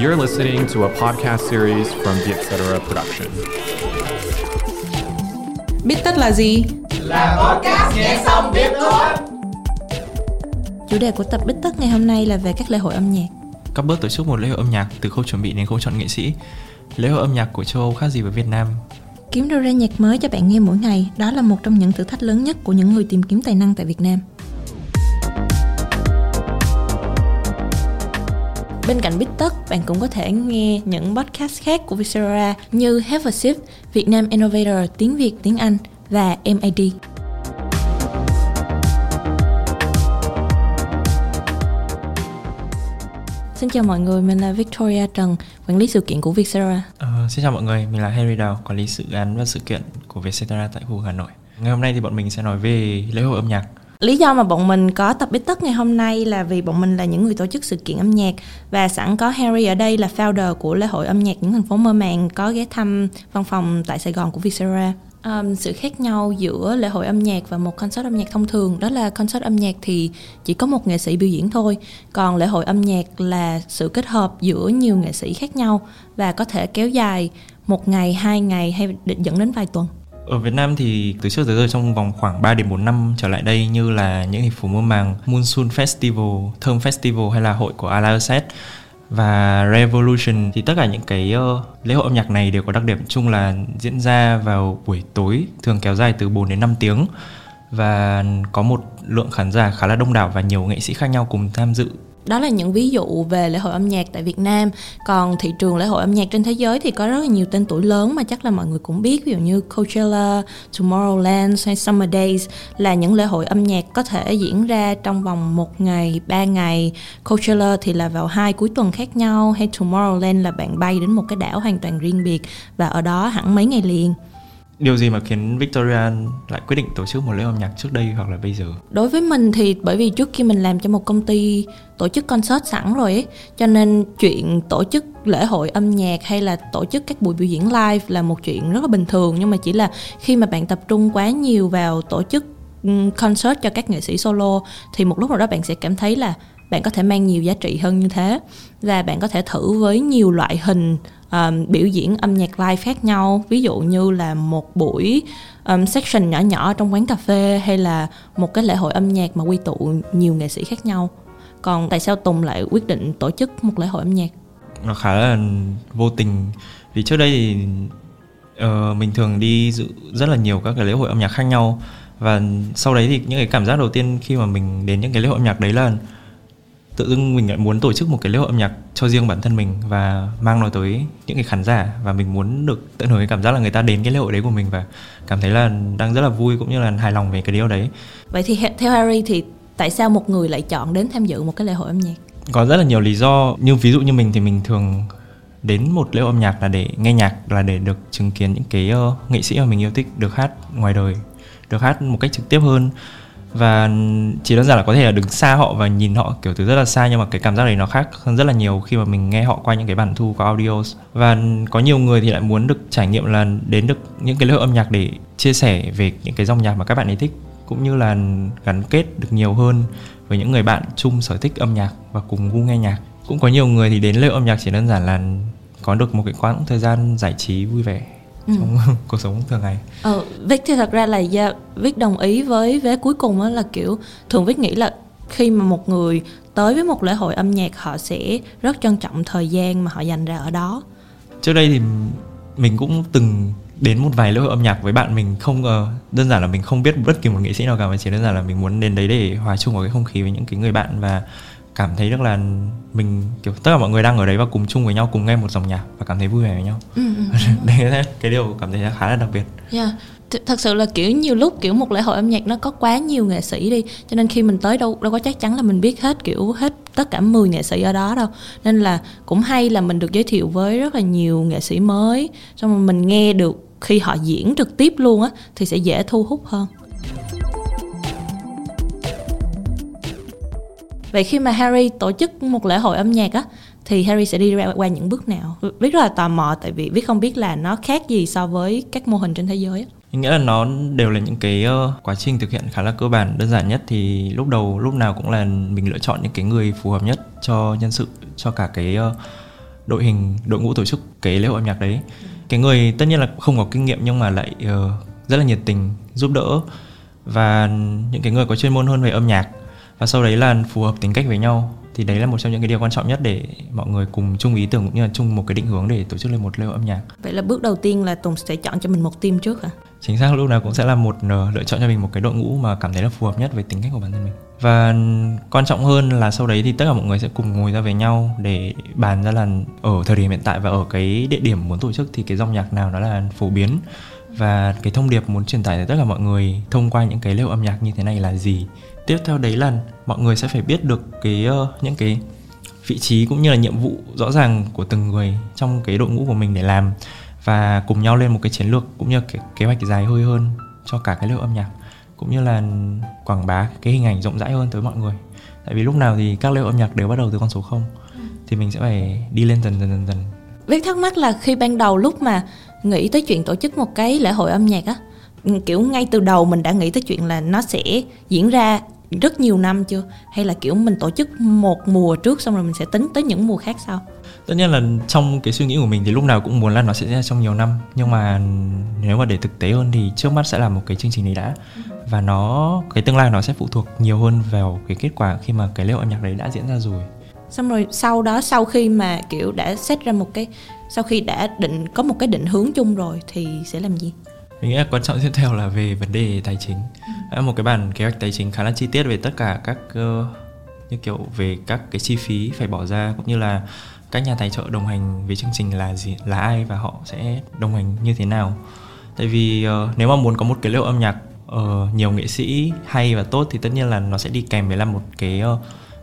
You're listening to a podcast series from the Etc. Production. Biết tất là gì? Là podcast nghe xong biết thôi. Chủ đề của tập Biết tất ngày hôm nay là về các lễ hội âm nhạc. Các bước tổ chức một lễ hội âm nhạc từ khâu chuẩn bị đến khâu chọn nghệ sĩ. Lễ hội âm nhạc của châu Âu khác gì với Việt Nam? Kiếm đâu ra nhạc mới cho bạn nghe mỗi ngày, đó là một trong những thử thách lớn nhất của những người tìm kiếm tài năng tại Việt Nam. Bên cạnh Bít Tất, bạn cũng có thể nghe những podcast khác của Vietcetera như Have a Sip, Việt Nam Innovator, tiếng Việt, tiếng Anh và MAD. Xin chào mọi người, mình là Victoria Trần, quản lý sự kiện của Vietcetera. Ờ, xin chào mọi người, mình là Henry Đào, quản lý dự án và sự kiện của Vietcetera tại khu Hà Nội. Ngày hôm nay thì bọn mình sẽ nói về lễ hội âm nhạc. Lý do mà bọn mình có tập Bít Tất ngày hôm nay là vì bọn mình là những người tổ chức sự kiện âm nhạc. Và sẵn có Harry ở đây là founder của lễ hội âm nhạc những thành phố mơ màng có ghé thăm văn phòng tại Sài Gòn của Vietcetera. Um, sự khác nhau giữa lễ hội âm nhạc và một concert âm nhạc thông thường đó là concert âm nhạc thì chỉ có một nghệ sĩ biểu diễn thôi. Còn lễ hội âm nhạc là sự kết hợp giữa nhiều nghệ sĩ khác nhau và có thể kéo dài một ngày hai ngày hay dẫn đến vài tuần ở Việt Nam thì từ trước tới giờ trong vòng khoảng 3 đến 4 năm trở lại đây như là những thành phố mơ màng Monsoon Festival, Thơm Festival hay là hội của Alaset và Revolution thì tất cả những cái uh, lễ hội âm nhạc này đều có đặc điểm chung là diễn ra vào buổi tối thường kéo dài từ 4 đến 5 tiếng và có một lượng khán giả khá là đông đảo và nhiều nghệ sĩ khác nhau cùng tham dự đó là những ví dụ về lễ hội âm nhạc tại Việt Nam. Còn thị trường lễ hội âm nhạc trên thế giới thì có rất là nhiều tên tuổi lớn mà chắc là mọi người cũng biết. Ví dụ như Coachella, Tomorrowland hay Summer Days là những lễ hội âm nhạc có thể diễn ra trong vòng một ngày, ba ngày. Coachella thì là vào hai cuối tuần khác nhau hay Tomorrowland là bạn bay đến một cái đảo hoàn toàn riêng biệt. Và ở đó hẳn mấy ngày liền. Điều gì mà khiến Victoria lại quyết định tổ chức một lễ âm nhạc trước đây hoặc là bây giờ? Đối với mình thì bởi vì trước khi mình làm cho một công ty tổ chức concert sẵn rồi ấy, cho nên chuyện tổ chức lễ hội âm nhạc hay là tổ chức các buổi biểu diễn live là một chuyện rất là bình thường nhưng mà chỉ là khi mà bạn tập trung quá nhiều vào tổ chức ừ, concert cho các nghệ sĩ solo thì một lúc nào đó bạn sẽ cảm thấy là bạn có thể mang nhiều giá trị hơn như thế. Và bạn có thể thử với nhiều loại hình um, biểu diễn âm nhạc live khác nhau. Ví dụ như là một buổi um, section nhỏ nhỏ trong quán cà phê hay là một cái lễ hội âm nhạc mà quy tụ nhiều nghệ sĩ khác nhau. Còn tại sao tùng lại quyết định tổ chức một lễ hội âm nhạc? Nó khá là vô tình. Vì trước đây thì uh, mình thường đi dự rất là nhiều các cái lễ hội âm nhạc khác nhau. Và sau đấy thì những cái cảm giác đầu tiên khi mà mình đến những cái lễ hội âm nhạc đấy là tự dưng mình lại muốn tổ chức một cái lễ hội âm nhạc cho riêng bản thân mình và mang nó tới những cái khán giả và mình muốn được tận hưởng cái cảm giác là người ta đến cái lễ hội đấy của mình và cảm thấy là đang rất là vui cũng như là hài lòng về cái điều đấy. Vậy thì theo Harry thì tại sao một người lại chọn đến tham dự một cái lễ hội âm nhạc? Có rất là nhiều lý do, như ví dụ như mình thì mình thường đến một lễ hội âm nhạc là để nghe nhạc là để được chứng kiến những cái uh, nghệ sĩ mà mình yêu thích được hát ngoài đời, được hát một cách trực tiếp hơn và chỉ đơn giản là có thể là đứng xa họ và nhìn họ kiểu từ rất là xa, nhưng mà cái cảm giác đấy nó khác hơn rất là nhiều khi mà mình nghe họ qua những cái bản thu, qua audio và có nhiều người thì lại muốn được trải nghiệm là đến được những cái lễ hội âm nhạc để chia sẻ về những cái dòng nhạc mà các bạn ấy thích, cũng như là gắn kết được nhiều hơn với những người bạn chung sở thích âm nhạc và cùng gu nghe nhạc. Cũng có nhiều người thì đến lễ hội âm nhạc chỉ đơn giản là có được một cái quãng thời gian giải trí vui vẻ ừ. trong cuộc sống thường ngày. Ờ, Vic thì thật ra là yeah, Vic đồng ý với vé cuối cùng là kiểu thường Vic nghĩ là khi mà một người tới với một lễ hội âm nhạc họ sẽ rất trân trọng thời gian mà họ dành ra ở đó. Trước đây thì mình cũng từng đến một vài lễ hội âm nhạc với bạn mình không ngờ đơn giản là mình không biết bất kỳ một nghệ sĩ nào cả mà chỉ đơn giản là mình muốn đến đấy để hòa chung vào cái không khí với những cái người bạn và cảm thấy được là mình kiểu tất cả mọi người đang ở đấy và cùng chung với nhau cùng nghe một dòng nhạc và cảm thấy vui vẻ với nhau ừ, ừ, ừ. đấy là cái điều cảm thấy khá là đặc biệt yeah. Th- thật sự là kiểu nhiều lúc kiểu một lễ hội âm nhạc nó có quá nhiều nghệ sĩ đi cho nên khi mình tới đâu đâu có chắc chắn là mình biết hết kiểu hết tất cả 10 nghệ sĩ ở đó đâu nên là cũng hay là mình được giới thiệu với rất là nhiều nghệ sĩ mới xong rồi mình nghe được khi họ diễn trực tiếp luôn á thì sẽ dễ thu hút hơn vậy khi mà Harry tổ chức một lễ hội âm nhạc á thì Harry sẽ đi ra qua những bước nào? Biết rất là tò mò tại vì biết không biết là nó khác gì so với các mô hình trên thế giới á. Nghĩa là nó đều là những cái uh, quá trình thực hiện khá là cơ bản đơn giản nhất. Thì lúc đầu lúc nào cũng là mình lựa chọn những cái người phù hợp nhất cho nhân sự cho cả cái uh, đội hình đội ngũ tổ chức cái lễ hội âm nhạc đấy. Cái người tất nhiên là không có kinh nghiệm nhưng mà lại uh, rất là nhiệt tình giúp đỡ. Và những cái người có chuyên môn hơn về âm nhạc và sau đấy là phù hợp tính cách với nhau. Thì đấy là một trong những cái điều quan trọng nhất để mọi người cùng chung ý tưởng cũng như là chung một cái định hướng để tổ chức lên một lễ hội âm nhạc. Vậy là bước đầu tiên là tùng sẽ chọn cho mình một team trước hả? Chính xác lúc nào cũng sẽ là một uh, lựa chọn cho mình một cái đội ngũ mà cảm thấy là phù hợp nhất với tính cách của bản thân mình. Và quan trọng hơn là sau đấy thì tất cả mọi người sẽ cùng ngồi ra với nhau để bàn ra là ở thời điểm hiện tại và ở cái địa điểm muốn tổ chức thì cái dòng nhạc nào nó là phổ biến. Và cái thông điệp muốn truyền tải tới tất cả mọi người thông qua những cái lễ hội âm nhạc như thế này là gì tiếp theo đấy là mọi người sẽ phải biết được cái uh, những cái vị trí cũng như là nhiệm vụ rõ ràng của từng người trong cái đội ngũ của mình để làm và cùng nhau lên một cái chiến lược cũng như cái kế hoạch dài hơi hơn cho cả cái lễ âm nhạc cũng như là quảng bá cái hình ảnh rộng rãi hơn tới mọi người. Tại vì lúc nào thì các lễ âm nhạc đều bắt đầu từ con số 0 thì mình sẽ phải đi lên dần dần dần dần. Viết thắc mắc là khi ban đầu lúc mà nghĩ tới chuyện tổ chức một cái lễ hội âm nhạc á kiểu ngay từ đầu mình đã nghĩ tới chuyện là nó sẽ diễn ra rất nhiều năm chưa? Hay là kiểu mình tổ chức một mùa trước xong rồi mình sẽ tính tới những mùa khác sau? Tất nhiên là trong cái suy nghĩ của mình thì lúc nào cũng muốn là nó sẽ ra trong nhiều năm. Nhưng mà nếu mà để thực tế hơn thì trước mắt sẽ là một cái chương trình này đã. Và nó cái tương lai nó sẽ phụ thuộc nhiều hơn vào cái kết quả khi mà cái lễ hội âm nhạc đấy đã diễn ra rồi. Xong rồi sau đó sau khi mà kiểu đã xét ra một cái sau khi đã định có một cái định hướng chung rồi thì sẽ làm gì mình nghĩ là quan trọng tiếp theo là về vấn đề tài chính. Ừ. một cái bản kế hoạch tài chính khá là chi tiết về tất cả các uh, như kiểu về các cái chi phí phải bỏ ra cũng như là các nhà tài trợ đồng hành với chương trình là gì là ai và họ sẽ đồng hành như thế nào. Tại vì uh, nếu mà muốn có một cái lễ âm nhạc uh, nhiều nghệ sĩ hay và tốt thì tất nhiên là nó sẽ đi kèm với là một cái uh,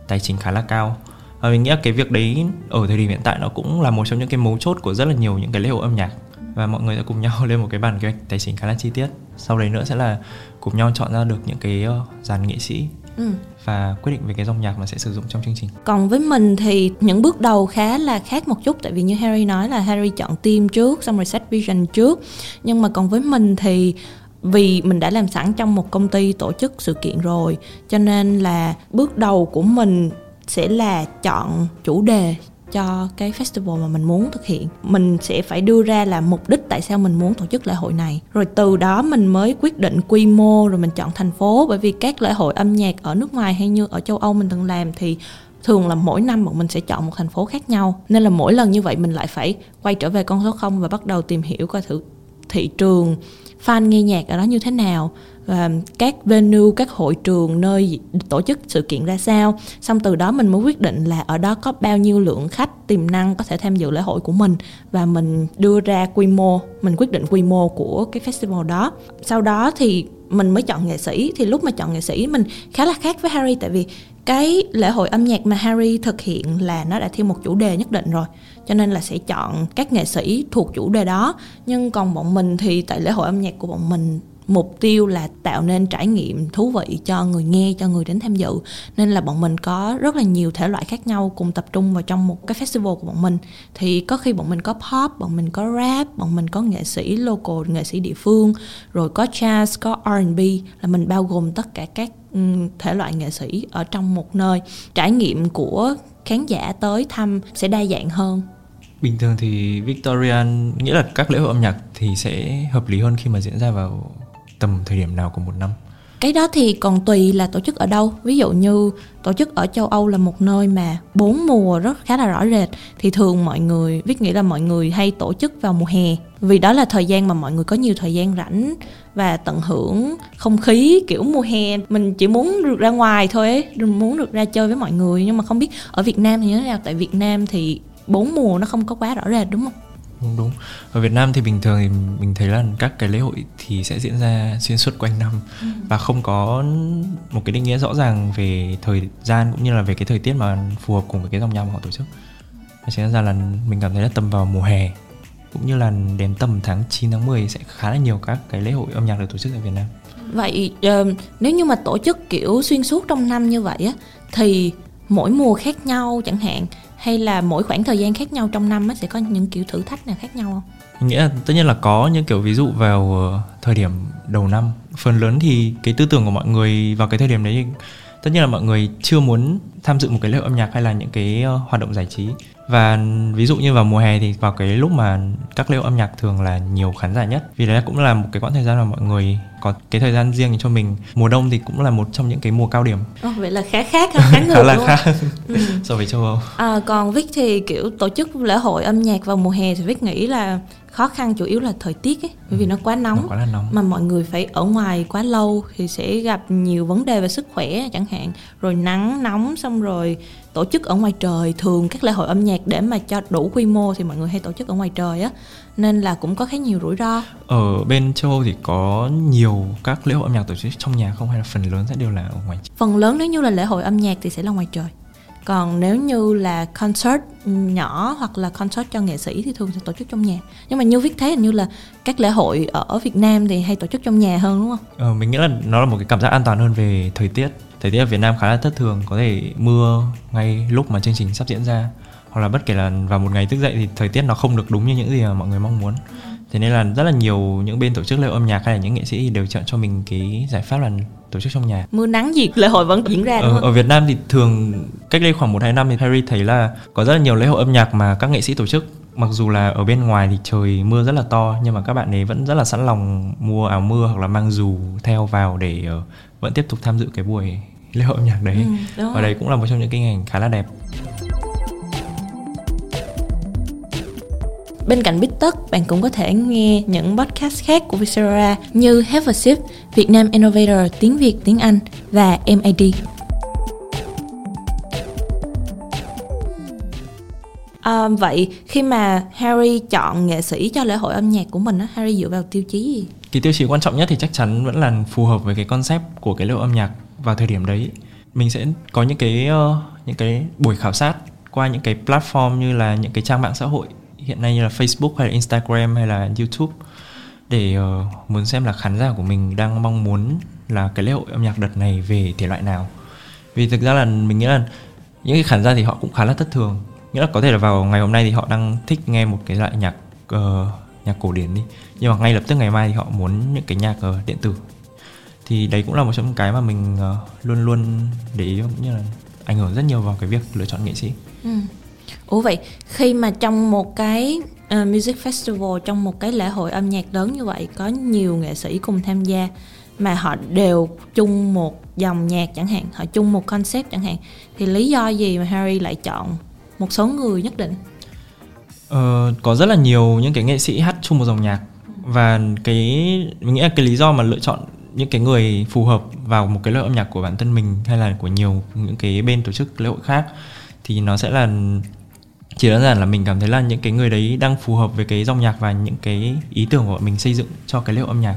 tài chính khá là cao. Và mình nghĩ là cái việc đấy ở thời điểm hiện tại nó cũng là một trong những cái mấu chốt của rất là nhiều những cái lễ hội âm nhạc và mọi người sẽ cùng nhau lên một cái bản kế hoạch tài chính khá là chi tiết. Sau đấy nữa sẽ là cùng nhau chọn ra được những cái uh, dàn nghệ sĩ ừ. và quyết định về cái dòng nhạc mà sẽ sử dụng trong chương trình. Còn với mình thì những bước đầu khá là khác một chút tại vì như Harry nói là Harry chọn team trước xong rồi set vision trước. Nhưng mà còn với mình thì vì mình đã làm sẵn trong một công ty tổ chức sự kiện rồi cho nên là bước đầu của mình sẽ là chọn chủ đề cho cái festival mà mình muốn thực hiện. Mình sẽ phải đưa ra là mục đích tại sao mình muốn tổ chức lễ hội này. Rồi từ đó mình mới quyết định quy mô, rồi mình chọn thành phố. Bởi vì các lễ hội âm nhạc ở nước ngoài hay như ở châu âu mình từng làm thì thường là mỗi năm bọn mình sẽ chọn một thành phố khác nhau. Nên là mỗi lần như vậy mình lại phải quay trở về con số không và bắt đầu tìm hiểu coi thử thị trường fan nghe nhạc ở đó như thế nào, và các venue, các hội trường nơi tổ chức sự kiện ra sao. Xong từ đó mình mới quyết định là ở đó có bao nhiêu lượng khách tiềm năng có thể tham dự lễ hội của mình, và mình đưa ra quy mô, mình quyết định quy mô của cái festival đó. Sau đó thì mình mới chọn nghệ sĩ, thì lúc mà chọn nghệ sĩ mình khá là khác với Harry, tại vì cái lễ hội âm nhạc mà Harry thực hiện là nó đã theo một chủ đề nhất định rồi. Cho nên là sẽ chọn các nghệ sĩ thuộc chủ đề đó. Nhưng còn bọn mình thì tại lễ hội âm nhạc của bọn mình mục tiêu là tạo nên trải nghiệm thú vị cho người nghe, cho người đến tham dự. Nên là bọn mình có rất là nhiều thể loại khác nhau cùng tập trung vào trong một cái festival của bọn mình. Thì có khi bọn mình có pop, bọn mình có rap, bọn mình có nghệ sĩ local, nghệ sĩ địa phương, rồi có jazz, có R&B là mình bao gồm tất cả các thể loại nghệ sĩ ở trong một nơi. Trải nghiệm của khán giả tới thăm sẽ đa dạng hơn. Bình thường thì Victorian, nghĩa là các lễ hội âm nhạc thì sẽ hợp lý hơn khi mà diễn ra vào tầm thời điểm nào của một năm? Cái đó thì còn tùy là tổ chức ở đâu. Ví dụ như tổ chức ở châu âu là một nơi mà bốn mùa rất khá là rõ rệt, thì thường mọi người viết nghĩ là mọi người hay tổ chức vào mùa hè. Vì đó là thời gian mà mọi người có nhiều thời gian rảnh và tận hưởng không khí kiểu mùa hè. Mình chỉ muốn được ra ngoài thôi ấy muốn được ra chơi với mọi người. Nhưng mà không biết ở việt nam thì như thế nào? Tại việt nam thì bốn mùa nó không có quá rõ rệt, đúng không? Đúng đúng. Ở Việt Nam thì bình thường thì mình thấy là các cái lễ hội thì sẽ diễn ra xuyên suốt quanh năm. Ừ. và không có một cái định nghĩa rõ ràng về thời gian cũng như là về cái thời tiết mà phù hợp cùng với cái dòng nhạc mà họ tổ chức. Và chính ra là mình cảm thấy là tầm vào mùa hè cũng như là đến tầm tháng 9 tháng 10 sẽ khá là nhiều các cái lễ hội âm nhạc được tổ chức ở Việt Nam. Vậy uh, nếu như mà tổ chức kiểu xuyên suốt trong năm như vậy á thì mỗi mùa khác nhau chẳng hạn hay là mỗi khoảng thời gian khác nhau trong năm sẽ có những kiểu thử thách nào khác nhau không? Mình nghĩ là tất nhiên là có những kiểu ví dụ vào ờ, thời điểm đầu năm phần lớn thì cái tư tưởng của mọi người vào cái thời điểm đấy, tất nhiên là mọi người chưa muốn tham dự một cái lễ hội âm nhạc hay là những cái ờ, hoạt động giải trí và ví dụ như vào mùa hè thì vào cái lúc mà các lễ hội âm nhạc thường là nhiều khán giả nhất. Vì đấy cũng là một cái quãng thời gian mà mọi người có cái thời gian riêng cho mình. Mùa đông thì cũng là một trong những cái mùa cao điểm. Ồ, vậy là khá khác ha, khá ngược khá là khác Ừ. so với châu âu. À, còn Vic thì kiểu tổ chức lễ hội âm nhạc vào mùa hè thì Vic nghĩ là khó khăn chủ yếu là thời tiết ấy, bởi vì nó quá nóng. nó quá là nóng. Mà mọi người phải ở ngoài quá lâu thì sẽ gặp nhiều vấn đề về sức khỏe chẳng hạn. Rồi nắng nóng xong rồi tổ chức ở ngoài trời thường các lễ hội âm nhạc để mà cho đủ quy mô thì mọi người hay tổ chức ở ngoài trời á. Nên là cũng có khá nhiều rủi ro. Ở bên châu âu thì có nhiều các lễ hội âm nhạc tổ chức trong nhà không? Hay là phần lớn sẽ đều là ở ngoài phần lớn nếu như là lễ hội âm nhạc thì sẽ là ngoài trời. Còn nếu như là concert nhỏ hoặc là concert cho nghệ sĩ thì thường sẽ tổ chức trong nhà. Nhưng mà như viết thấy hình như là các lễ hội ở Việt Nam thì hay tổ chức trong nhà hơn đúng không? ờ, mình nghĩ là nó là một cái cảm giác an toàn hơn về thời tiết thời tiết ở Việt Nam khá là thất thường có thể mưa ngay lúc mà chương trình sắp diễn ra hoặc là bất kể là vào một ngày thức dậy thì thời tiết nó không được đúng như những gì mà mọi người mong muốn. Thế nên là rất là nhiều những bên tổ chức lễ hội âm nhạc hay là những nghệ sĩ thì đều chọn cho mình cái giải pháp là tổ chức trong nhà. Mưa nắng gì lễ hội vẫn diễn ra đúng ở, không? ở Việt Nam thì thường cách đây khoảng một hai năm thì Harry thấy là có rất là nhiều lễ hội âm nhạc mà các nghệ sĩ tổ chức. Mặc dù là ở bên ngoài thì trời mưa rất là to nhưng mà các bạn ấy vẫn rất là sẵn lòng mua áo mưa hoặc là mang dù theo vào để uh, vẫn tiếp tục tham dự cái buổi lễ hội âm nhạc đấy Ừ, và đấy cũng là một trong những cái ảnh khá là đẹp Bên cạnh Bít Tất, bạn cũng có thể nghe những podcast khác của Vietcetera như Have a Sip, Việt Nam Innovator, tiếng Việt, tiếng Anh và MID. À, vậy khi mà Harry chọn nghệ sĩ cho lễ hội âm nhạc của mình Harry dựa vào tiêu chí gì? Thì tiêu chí quan trọng nhất thì chắc chắn vẫn là phù hợp với cái concept của cái lễ hội âm nhạc vào thời điểm đấy. Mình sẽ có những cái uh, những cái buổi khảo sát qua những cái platform như là những cái trang mạng xã hội hiện nay như là Facebook hay là Instagram hay là YouTube để uh, muốn xem là khán giả của mình đang mong muốn là cái lễ hội âm nhạc đợt này về thể loại nào. Vì thực ra là mình nghĩ là những cái khán giả thì họ cũng khá là thất thường. Nghĩa là có thể là vào ngày hôm nay thì họ đang thích nghe một cái loại nhạc uh, nhạc cổ điển đi nhưng mà ngay lập tức ngày mai thì họ muốn những cái nhạc ờ, điện tử thì đấy cũng là một trong những cái mà mình ờ, luôn luôn để ý cũng như là ảnh hưởng rất nhiều vào cái việc lựa chọn nghệ sĩ Ừ. Ủa vậy khi mà trong một cái ờ, music festival trong một cái lễ hội âm nhạc lớn như vậy có nhiều nghệ sĩ cùng tham gia mà họ đều chung một dòng nhạc chẳng hạn, họ chung một concept chẳng hạn thì lý do gì mà Harry lại chọn một số người nhất định? Ờ, có rất là nhiều những cái nghệ sĩ hát chung một dòng nhạc và cái, mình nghĩ là cái lý do mà lựa chọn những cái người phù hợp vào một cái lễ âm nhạc của bản thân mình hay là của nhiều những cái bên tổ chức lễ hội khác thì nó sẽ là, chỉ đơn giản là mình cảm thấy là những cái người đấy đang phù hợp với cái dòng nhạc và những cái ý tưởng của bọn mình xây dựng cho cái lễ hội âm nhạc.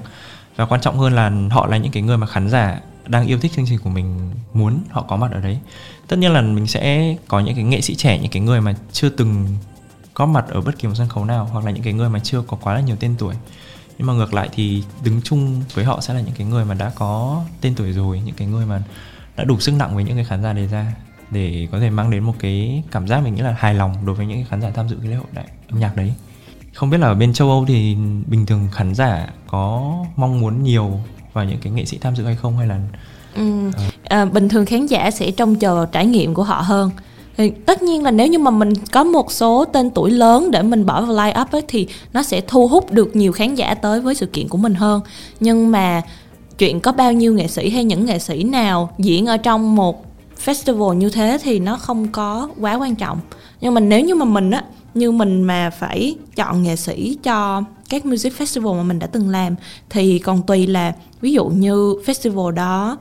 Và quan trọng hơn là họ là những cái người mà khán giả đang yêu thích chương trình của mình, muốn họ có mặt ở đấy. Tất nhiên là mình sẽ có những cái nghệ sĩ trẻ, những cái người mà chưa từng góp mặt ở bất kỳ một sân khấu nào hoặc là những cái người mà chưa có quá là nhiều tên tuổi. Nhưng mà ngược lại thì đứng chung với họ sẽ là những cái người mà đã có tên tuổi rồi những cái người mà đã đủ sức nặng với những cái khán giả đề ra để có thể mang đến một cái cảm giác mình nghĩ là hài lòng đối với những cái khán giả tham dự cái lễ hội đại âm nhạc đấy. Không biết là ở bên châu Âu thì bình thường khán giả có mong muốn nhiều vào những cái nghệ sĩ tham dự hay không hay là Ừ. À, bình thường khán giả sẽ trông chờ vào trải nghiệm của họ hơn thì tất nhiên là nếu như mà mình có một số tên tuổi lớn để mình bỏ vào line up ấy, thì nó sẽ thu hút được nhiều khán giả tới với sự kiện của mình hơn. Nhưng mà chuyện có bao nhiêu nghệ sĩ hay những nghệ sĩ nào diễn ở trong một festival như thế thì nó không có quá quan trọng. Nhưng mà nếu như mà mình á như mình mà phải chọn nghệ sĩ cho các music festival mà mình đã từng làm thì còn tùy là ví dụ như festival đó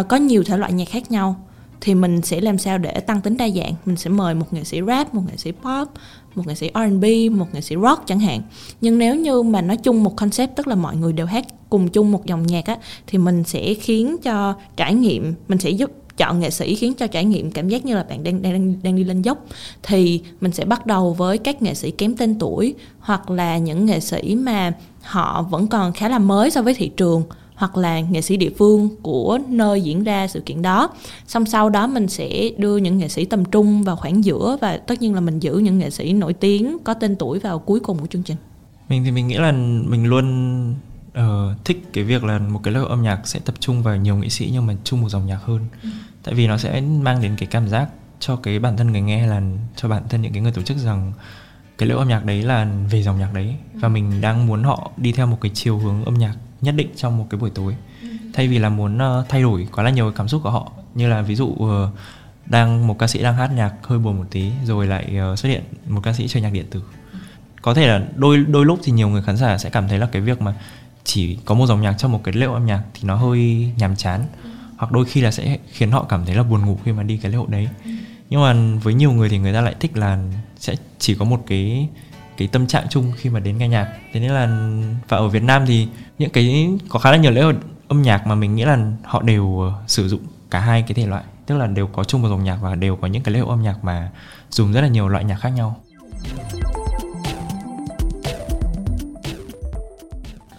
uh, có nhiều thể loại nhạc khác nhau thì mình sẽ làm sao để tăng tính đa dạng. Mình sẽ mời một nghệ sĩ rap, một nghệ sĩ pop, một nghệ sĩ R&B một nghệ sĩ rock chẳng hạn. Nhưng nếu như mà nói chung một concept, tức là mọi người đều hát cùng chung một dòng nhạc á, thì mình sẽ khiến cho trải nghiệm, mình sẽ giúp chọn nghệ sĩ khiến cho trải nghiệm cảm giác như là bạn đang đang đang đi lên dốc. Thì mình sẽ bắt đầu với các nghệ sĩ kém tên tuổi hoặc là những nghệ sĩ mà họ vẫn còn khá là mới so với thị trường hoặc là nghệ sĩ địa phương của nơi diễn ra sự kiện đó. Xong sau đó mình sẽ đưa những nghệ sĩ tầm trung vào khoảng giữa và tất nhiên là mình giữ những nghệ sĩ nổi tiếng có tên tuổi vào cuối cùng của chương trình. Mình thì mình nghĩ là mình luôn ờ, thích cái việc là một cái hội âm nhạc sẽ tập trung vào nhiều nghệ sĩ nhưng mà chung một dòng nhạc hơn. Tại vì nó sẽ mang đến cái cảm giác cho cái bản thân người nghe là cho bản thân những cái người tổ chức rằng cái lễ âm nhạc đấy là về dòng nhạc đấy. Và mình đang muốn họ đi theo một cái chiều hướng âm nhạc nhất định trong một cái buổi tối. Thay vì là muốn ờ, thay đổi quá là nhiều cảm xúc của họ, như là ví dụ ờ, đang, một ca sĩ đang hát nhạc hơi buồn một tí, rồi lại ờ, xuất hiện một ca sĩ chơi nhạc điện tử. Có thể là đôi đôi lúc thì nhiều người khán giả sẽ cảm thấy là cái việc mà chỉ có một dòng nhạc trong một cái lễ hội âm nhạc thì nó hơi nhàm chán, hoặc đôi khi là sẽ khiến họ cảm thấy là buồn ngủ khi mà đi cái lễ hội đấy. Nhưng mà với nhiều người thì người ta lại thích là sẽ chỉ có một cái cái tâm trạng chung khi mà đến nghe nhạc. Thế nên là và ở Việt Nam thì những cái có khá là nhiều lễ hội âm nhạc mà mình nghĩ là họ đều ờ, sử dụng cả hai cái thể loại. Tức là đều có chung một dòng nhạc và đều có những cái lễ hội âm nhạc mà dùng rất là nhiều loại nhạc khác nhau.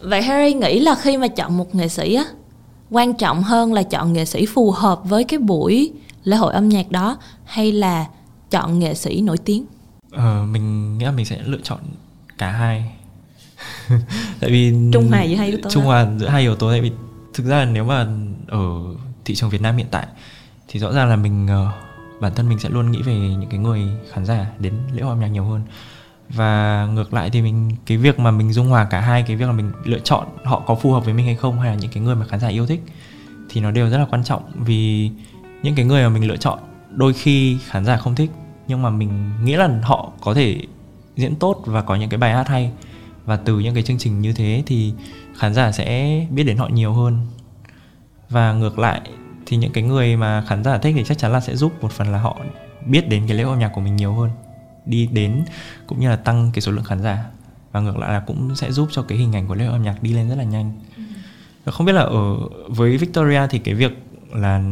Vậy Harry nghĩ là khi mà chọn một nghệ sĩ á, quan trọng hơn là chọn nghệ sĩ phù hợp với cái buổi lễ hội âm nhạc đó hay là chọn nghệ sĩ nổi tiếng? Ờ, mình nghĩ là mình sẽ lựa chọn cả hai. Tại vì trung hòa giữa hai yếu tố trung hòa giữa hai yếu tố tại vì thực ra là nếu mà ở thị trường Việt Nam hiện tại thì rõ ràng là mình uh, bản thân mình sẽ luôn nghĩ về những cái người khán giả đến lễ hội âm nhạc nhiều hơn. Và ngược lại thì mình cái việc mà mình dung hòa cả hai cái việc là mình lựa chọn họ có phù hợp với mình hay không hay là những cái người mà khán giả yêu thích thì nó đều rất là quan trọng. Vì những cái người mà mình lựa chọn đôi khi khán giả không thích nhưng mà mình nghĩ là họ có thể diễn tốt và có những cái bài hát hay. Và từ những cái chương trình như thế thì khán giả sẽ biết đến họ nhiều hơn. Và ngược lại thì những cái người mà khán giả thích thì chắc chắn là sẽ giúp một phần là họ biết đến cái lễ âm nhạc của mình nhiều hơn. Đi đến cũng như là tăng cái số lượng khán giả. Và ngược lại là cũng sẽ giúp cho cái hình ảnh của lễ âm nhạc đi lên rất là nhanh. Ừ. không biết là ở với Victoria thì cái việc là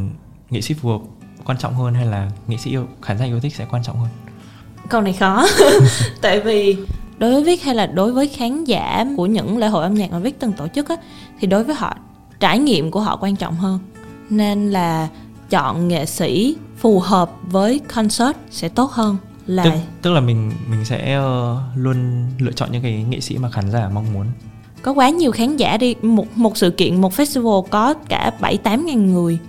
nghệ sĩ phù hợp quan trọng hơn hay là nghệ sĩ yêu khán giả yêu thích sẽ quan trọng hơn? Câu này khó. Tại vì đối với Vic hay là đối với khán giả của những lễ hội âm nhạc mà Vic từng tổ chức á thì đối với họ trải nghiệm của họ quan trọng hơn. Nên là chọn nghệ sĩ phù hợp với concert sẽ tốt hơn là tức, tức là mình mình sẽ uh, luôn lựa chọn những cái nghệ sĩ mà khán giả mong muốn. Có quá nhiều khán giả đi một một sự kiện một festival có cả bảy tám ngàn người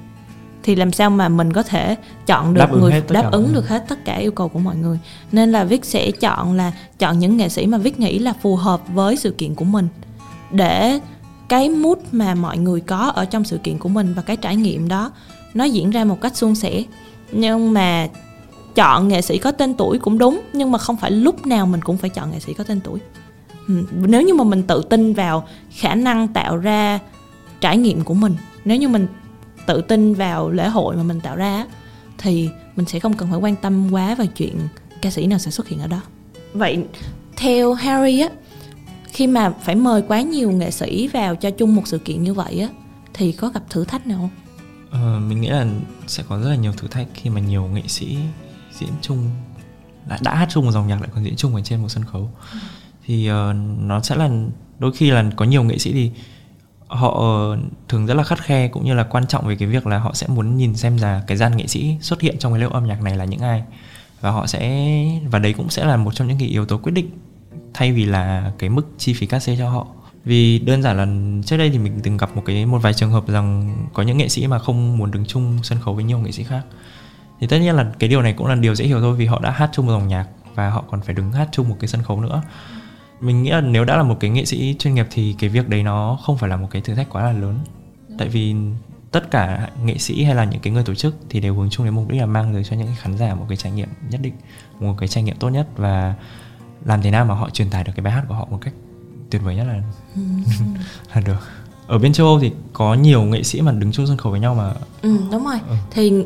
thì làm sao mà mình có thể chọn được đáp người đáp cả. ứng được hết tất cả yêu cầu của mọi người. Nên là viết sẽ chọn là chọn những nghệ sĩ mà viết nghĩ là phù hợp với sự kiện của mình. Để cái mood mà mọi người có ở trong sự kiện của mình và cái trải nghiệm đó nó diễn ra một cách suôn sẻ. Nhưng mà chọn nghệ sĩ có tên tuổi cũng đúng nhưng mà không phải lúc nào mình cũng phải chọn nghệ sĩ có tên tuổi. Ừ, nếu như mà mình tự tin vào khả năng tạo ra trải nghiệm của mình nếu như mình tự tin vào lễ hội mà mình tạo ra thì mình sẽ không cần phải quan tâm quá vào chuyện ca sĩ nào sẽ xuất hiện ở đó vậy theo Harry á khi mà phải mời quá nhiều nghệ sĩ vào cho chung một sự kiện như vậy á thì có gặp thử thách nào không? Ờ, mình nghĩ là sẽ có rất là nhiều thử thách khi mà nhiều nghệ sĩ diễn chung đã, đã hát chung một dòng nhạc lại còn diễn chung ở trên một sân khấu ừ. thì uh, nó sẽ là đôi khi là có nhiều nghệ sĩ thì họ ờ, thường rất là khắt khe cũng như là quan trọng về cái việc là họ sẽ muốn nhìn xem là cái gian nghệ sĩ xuất hiện trong cái lễ âm nhạc này là những ai. Và họ sẽ, và đấy cũng sẽ là một trong những cái yếu tố quyết định thay vì là cái mức chi phí cát xê cho họ. Vì đơn giản là trước đây thì mình từng gặp một cái, một vài trường hợp rằng có những nghệ sĩ mà không muốn đứng chung sân khấu với nhiều nghệ sĩ khác. Thì tất nhiên là cái điều này cũng là điều dễ hiểu thôi vì họ đã hát chung một dòng nhạc và họ còn phải đứng hát chung một cái sân khấu nữa mình nghĩ là nếu đã là một cái nghệ sĩ chuyên nghiệp thì cái việc đấy nó không phải là một cái thử thách quá là lớn. Tại vì tất cả nghệ sĩ hay là những cái người tổ chức thì đều hướng chung đến mục đích là mang tới cho những khán giả một cái trải nghiệm nhất định một cái trải nghiệm tốt nhất và làm thế nào mà họ truyền tải được cái bài hát của họ một cách tuyệt vời nhất là ừ. là được. Ở bên châu Âu thì có nhiều nghệ sĩ mà đứng chung sân khấu với nhau mà. Ừ đúng rồi. Ừ. thì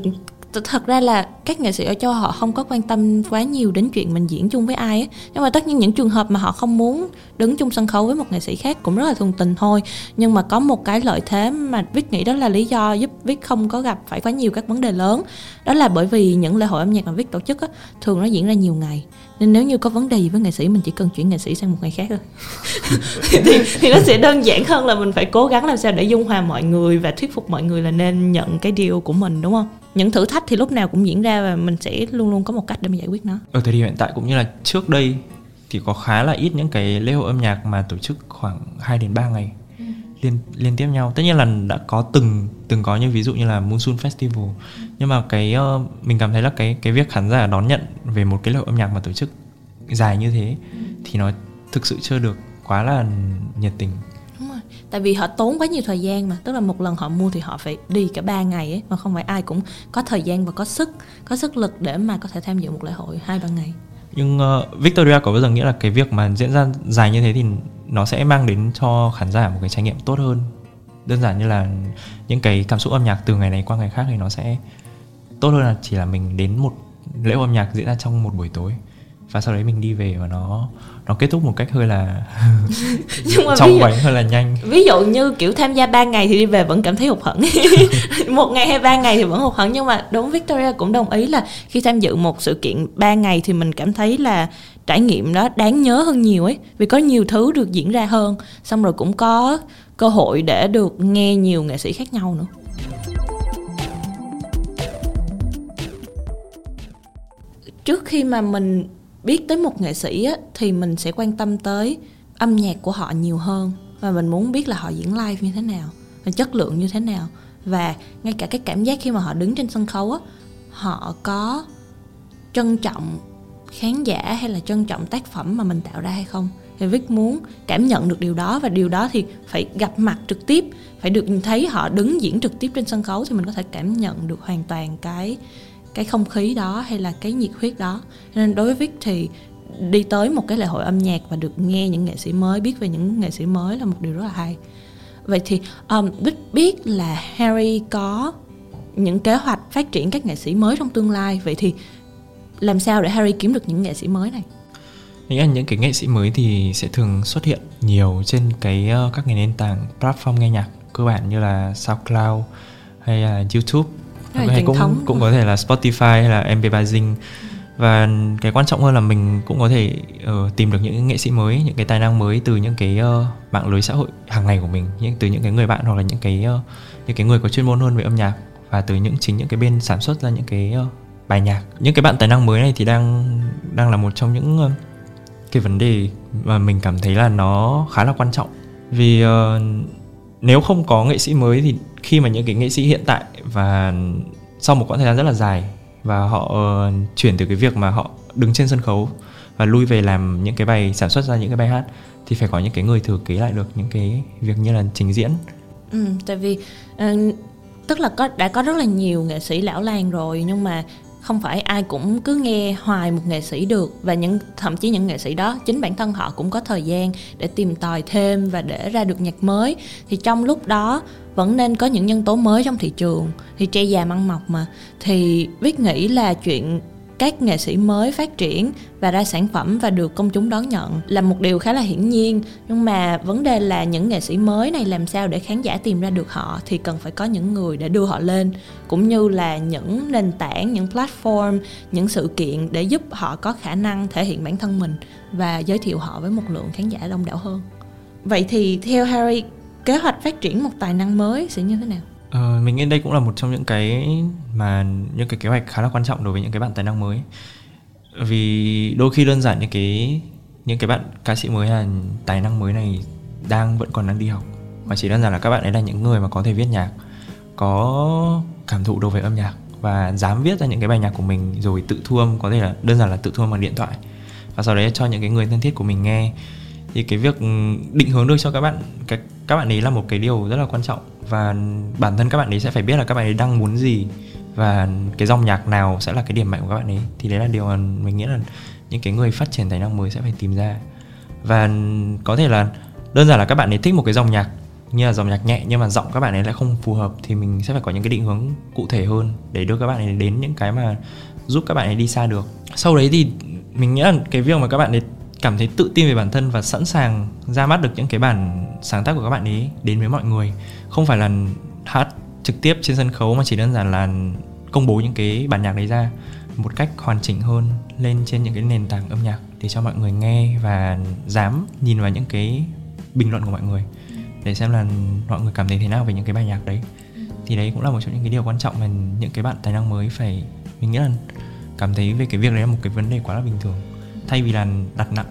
thật ra là các nghệ sĩ ở châu họ không có quan tâm quá nhiều đến chuyện mình diễn chung với ai ấy. nhưng mà tất nhiên những trường hợp mà họ không muốn đứng chung sân khấu với một nghệ sĩ khác cũng rất là thuần tình thôi. Nhưng mà có một cái lợi thế mà viết nghĩ đó là lý do giúp viết không có gặp phải quá nhiều các vấn đề lớn. Đó là bởi vì những lễ hội âm nhạc mà viết tổ chức á, thường nó diễn ra nhiều ngày nên nếu như có vấn đề gì với nghệ sĩ mình chỉ cần chuyển nghệ sĩ sang một ngày khác thôi. Thì, thì nó sẽ đơn giản hơn là mình phải cố gắng làm sao để dung hòa mọi người và thuyết phục mọi người là nên nhận cái điều của mình đúng không? Những thử thách thì lúc nào cũng diễn ra và mình sẽ luôn luôn có một cách để mình giải quyết nó. Ở thời điểm hiện tại cũng như là trước đây thì có khá là ít những cái lễ hội âm nhạc mà tổ chức khoảng 2 đến 3 ngày liên liên tiếp nhau. Tất nhiên là đã có từng từng có như ví dụ như là Monsoon Festival. Nhưng mà cái uh, mình cảm thấy là cái cái việc khán giả đón nhận về một cái lễ hội âm nhạc mà tổ chức dài như thế thì nó thực sự chưa được quá là nhiệt tình. Đúng rồi. Tại vì họ tốn quá nhiều thời gian mà. Tức là một lần họ mua thì họ phải đi cả 3 ngày ấy Mà không phải ai cũng có thời gian và có sức Có sức lực để mà có thể tham dự một lễ hội hai ba ngày. Nhưng uh, Victoria có bao giờ nghĩ là cái việc mà diễn ra dài như thế thì nó sẽ mang đến cho khán giả một cái trải nghiệm tốt hơn. Đơn giản như là những cái cảm xúc âm nhạc từ ngày này qua ngày khác thì nó sẽ tốt hơn là chỉ là mình đến một lễ hội âm nhạc diễn ra trong một buổi tối và sau đấy mình đi về và nó nó kết thúc một cách hơi là Nhưng mà trong bánh hơi là nhanh. ví dụ như kiểu tham gia 3 ngày thì đi về vẫn cảm thấy hụt hẫng. Một ngày hay ba ngày thì vẫn hụt hẫng. Nhưng mà đúng Victoria cũng đồng ý là khi tham dự một sự kiện 3 ngày thì mình cảm thấy là trải nghiệm đó đáng nhớ hơn nhiều ấy. Vì có nhiều thứ được diễn ra hơn. Xong rồi cũng có cơ hội để được nghe nhiều nghệ sĩ khác nhau nữa. Trước khi mà mình biết tới một nghệ sĩ á, thì mình sẽ quan tâm tới âm nhạc của họ nhiều hơn. Và mình muốn biết là họ diễn live như thế nào và chất lượng như thế nào. Và ngay cả cái cảm giác khi mà họ đứng trên sân khấu á họ có trân trọng khán giả hay là trân trọng tác phẩm mà mình tạo ra hay không? Thì Vic muốn cảm nhận được điều đó và điều đó thì phải gặp mặt trực tiếp phải được thấy họ đứng diễn trực tiếp trên sân khấu thì mình có thể cảm nhận được hoàn toàn cái cái không khí đó hay là cái nhiệt huyết đó. Nên đối với Vic thì đi tới một cái lễ hội âm nhạc và được nghe những nghệ sĩ mới biết về những nghệ sĩ mới là một điều rất là hay. Vậy thì um, Vic biết là Harry có những kế hoạch phát triển các nghệ sĩ mới trong tương lai. Vậy thì làm sao để Harry kiếm được những nghệ sĩ mới này? Nghĩa là những cái nghệ sĩ mới thì sẽ thường xuất hiện nhiều trên cái uh, các cái nền tảng platform nghe nhạc cơ bản như là SoundCloud hay là YouTube. Hay truyền cũng thống. cũng có thể là Spotify hay là MP3 Zing và cái quan trọng hơn là mình cũng có thể uh, tìm được những nghệ sĩ mới, những cái tài năng mới từ những cái uh, mạng lưới xã hội hàng ngày của mình, những từ những cái người bạn hoặc là những cái uh, những cái người có chuyên môn hơn về âm nhạc và từ những chính những cái bên sản xuất ra những cái uh, bài nhạc. Những cái bạn tài năng mới này thì đang đang là một trong những uh, cái vấn đề mà mình cảm thấy là nó khá là quan trọng vì uh, nếu không có nghệ sĩ mới thì khi mà những cái nghệ sĩ hiện tại và sau một quãng thời gian rất là dài và họ uh, chuyển từ cái việc mà họ đứng trên sân khấu và lui về làm những cái bài sản xuất ra những cái bài hát thì phải có những cái người thừa kế lại được những cái việc như là trình diễn. Ừ, tại vì uh, tức là có đã có rất là nhiều nghệ sĩ lão làng rồi nhưng mà không phải ai cũng cứ nghe hoài một nghệ sĩ được. Và những, thậm chí những nghệ sĩ đó, chính bản thân họ cũng có thời gian để tìm tòi thêm và để ra được nhạc mới. Thì trong lúc đó, vẫn nên có những nhân tố mới trong thị trường. Thì tre già măng mọc mà. Thì biết nghĩ là chuyện các nghệ sĩ mới phát triển và ra sản phẩm và được công chúng đón nhận là một điều khá là hiển nhiên. Nhưng mà vấn đề là những nghệ sĩ mới này làm sao để khán giả tìm ra được họ thì cần phải có những người để đưa họ lên, cũng như là những nền tảng, những platform, những sự kiện để giúp họ có khả năng thể hiện bản thân mình và giới thiệu họ với một lượng khán giả đông đảo hơn. Vậy thì theo Harry, kế hoạch phát triển một tài năng mới sẽ như thế nào? Ờ, mình nghĩ đây cũng là một trong những cái mà những cái kế hoạch khá là quan trọng đối với những cái bạn tài năng mới. Vì đôi khi đơn giản những cái những cái bạn ca sĩ mới là tài năng mới này đang vẫn còn đang đi học. Mà chỉ đơn giản là các bạn ấy là những người mà có thể viết nhạc có cảm thụ đối với âm nhạc và dám viết ra những cái bài nhạc của mình rồi tự thu âm có thể là đơn giản là tự thu âm bằng điện thoại. Và sau đấy cho những cái người thân thiết của mình nghe thì cái việc ừ, định hướng được cho các bạn, cái, các bạn ấy là một cái điều rất là quan trọng. Và bản thân các bạn ấy sẽ phải biết là các bạn ấy đang muốn gì và cái dòng nhạc nào sẽ là cái điểm mạnh của các bạn ấy. Thì đấy là điều mà mình nghĩ là những cái người phát triển tài năng mới sẽ phải tìm ra. Và có thể là đơn giản là các bạn ấy thích một cái dòng nhạc như là dòng nhạc nhẹ nhưng mà giọng các bạn ấy lại không phù hợp thì mình sẽ phải có những cái định hướng cụ thể hơn để đưa các bạn ấy đến những cái mà giúp các bạn ấy đi xa được. Sau đấy thì mình nghĩ là cái việc mà các bạn ấy cảm thấy tự tin về bản thân và sẵn sàng ra mắt được những cái bản sáng tác của các bạn ấy đến với mọi người. Không phải là hát trực tiếp trên sân khấu mà chỉ đơn giản là công bố những cái bản nhạc đấy ra một cách hoàn chỉnh hơn, lên trên những cái nền tảng âm nhạc để cho mọi người nghe và dám nhìn vào những cái bình luận của mọi người. Để xem là mọi người cảm thấy thế nào về những cái bài nhạc đấy. Thì đấy cũng là một trong những cái điều quan trọng mà những cái bạn tài năng mới phải mình nghĩ là cảm thấy về cái việc đấy là một cái vấn đề quá là bình thường thay vì là đặt nặng.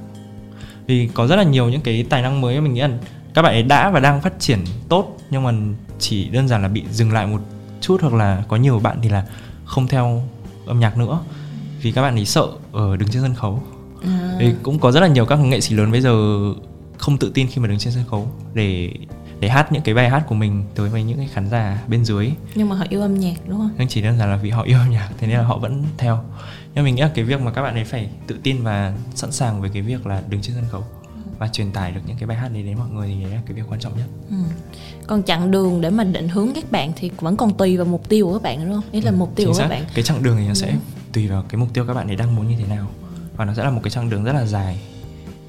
Vì có rất là nhiều những cái tài năng mới mình nghĩ là các bạn ấy đã và đang phát triển tốt nhưng mà chỉ đơn giản là bị dừng lại một chút hoặc là có nhiều bạn thì là không theo âm nhạc nữa. Vì các bạn ấy sợ ở đứng trên sân khấu. À. thì cũng có rất là nhiều các nghệ sĩ lớn bây giờ không tự tin khi mà đứng trên sân khấu để để hát những cái bài hát của mình tới với những cái khán giả bên dưới. Nhưng mà họ yêu âm nhạc đúng không? Nhưng chỉ đơn giản là vì họ yêu âm nhạc thế nên là họ vẫn theo nhưng mình nghĩ là cái việc mà các bạn ấy phải tự tin và sẵn sàng với cái việc là đứng trên sân khấu và truyền tải được những cái bài hát đấy đến mọi người thì đấy là cái việc quan trọng nhất. Ừ. còn chặng đường để mà định hướng các bạn thì vẫn còn tùy vào mục tiêu của các bạn đúng không? Ý là ừ, mục tiêu của xác. các bạn. Cái chặng đường thì nó sẽ ừ. tùy vào cái mục tiêu các bạn ấy đang muốn như thế nào. Và nó sẽ là một cái chặng đường rất là dài.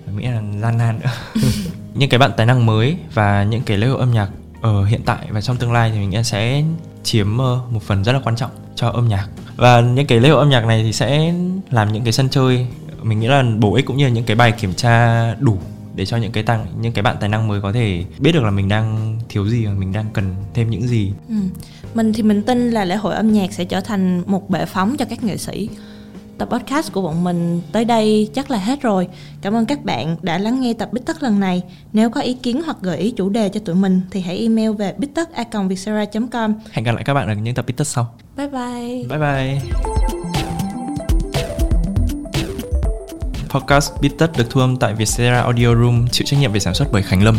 Và nghĩ là gian nan nữa. Những cái bạn tài năng mới và những cái lễ hội âm nhạc ở hiện tại và trong tương lai thì mình sẽ chiếm ờ, một phần rất là quan trọng cho âm nhạc và những cái lễ hội âm nhạc này thì sẽ làm những cái sân chơi mình nghĩ là bổ ích cũng như là những cái bài kiểm tra đủ để cho những cái tăng những cái bạn tài năng mới có thể biết được là mình đang thiếu gì và mình đang cần thêm những gì. Ừ. Mình thì mình tin là lễ hội âm nhạc sẽ trở thành một bệ phóng cho các nghệ sĩ. Tập podcast của bọn mình tới đây chắc là hết rồi. Cảm ơn các bạn đã lắng nghe tập Bít Tất lần này. Nếu có ý kiến hoặc gợi ý chủ đề cho tụi mình thì hãy email về bittất.vietcetera.com Hẹn gặp lại các bạn ở những tập Bít Tất sau. Bye bye. Bye bye. Podcast Bít Tất được thu âm tại Vietcetera Audio Room, chịu trách nhiệm về sản xuất bởi Khánh Lâm.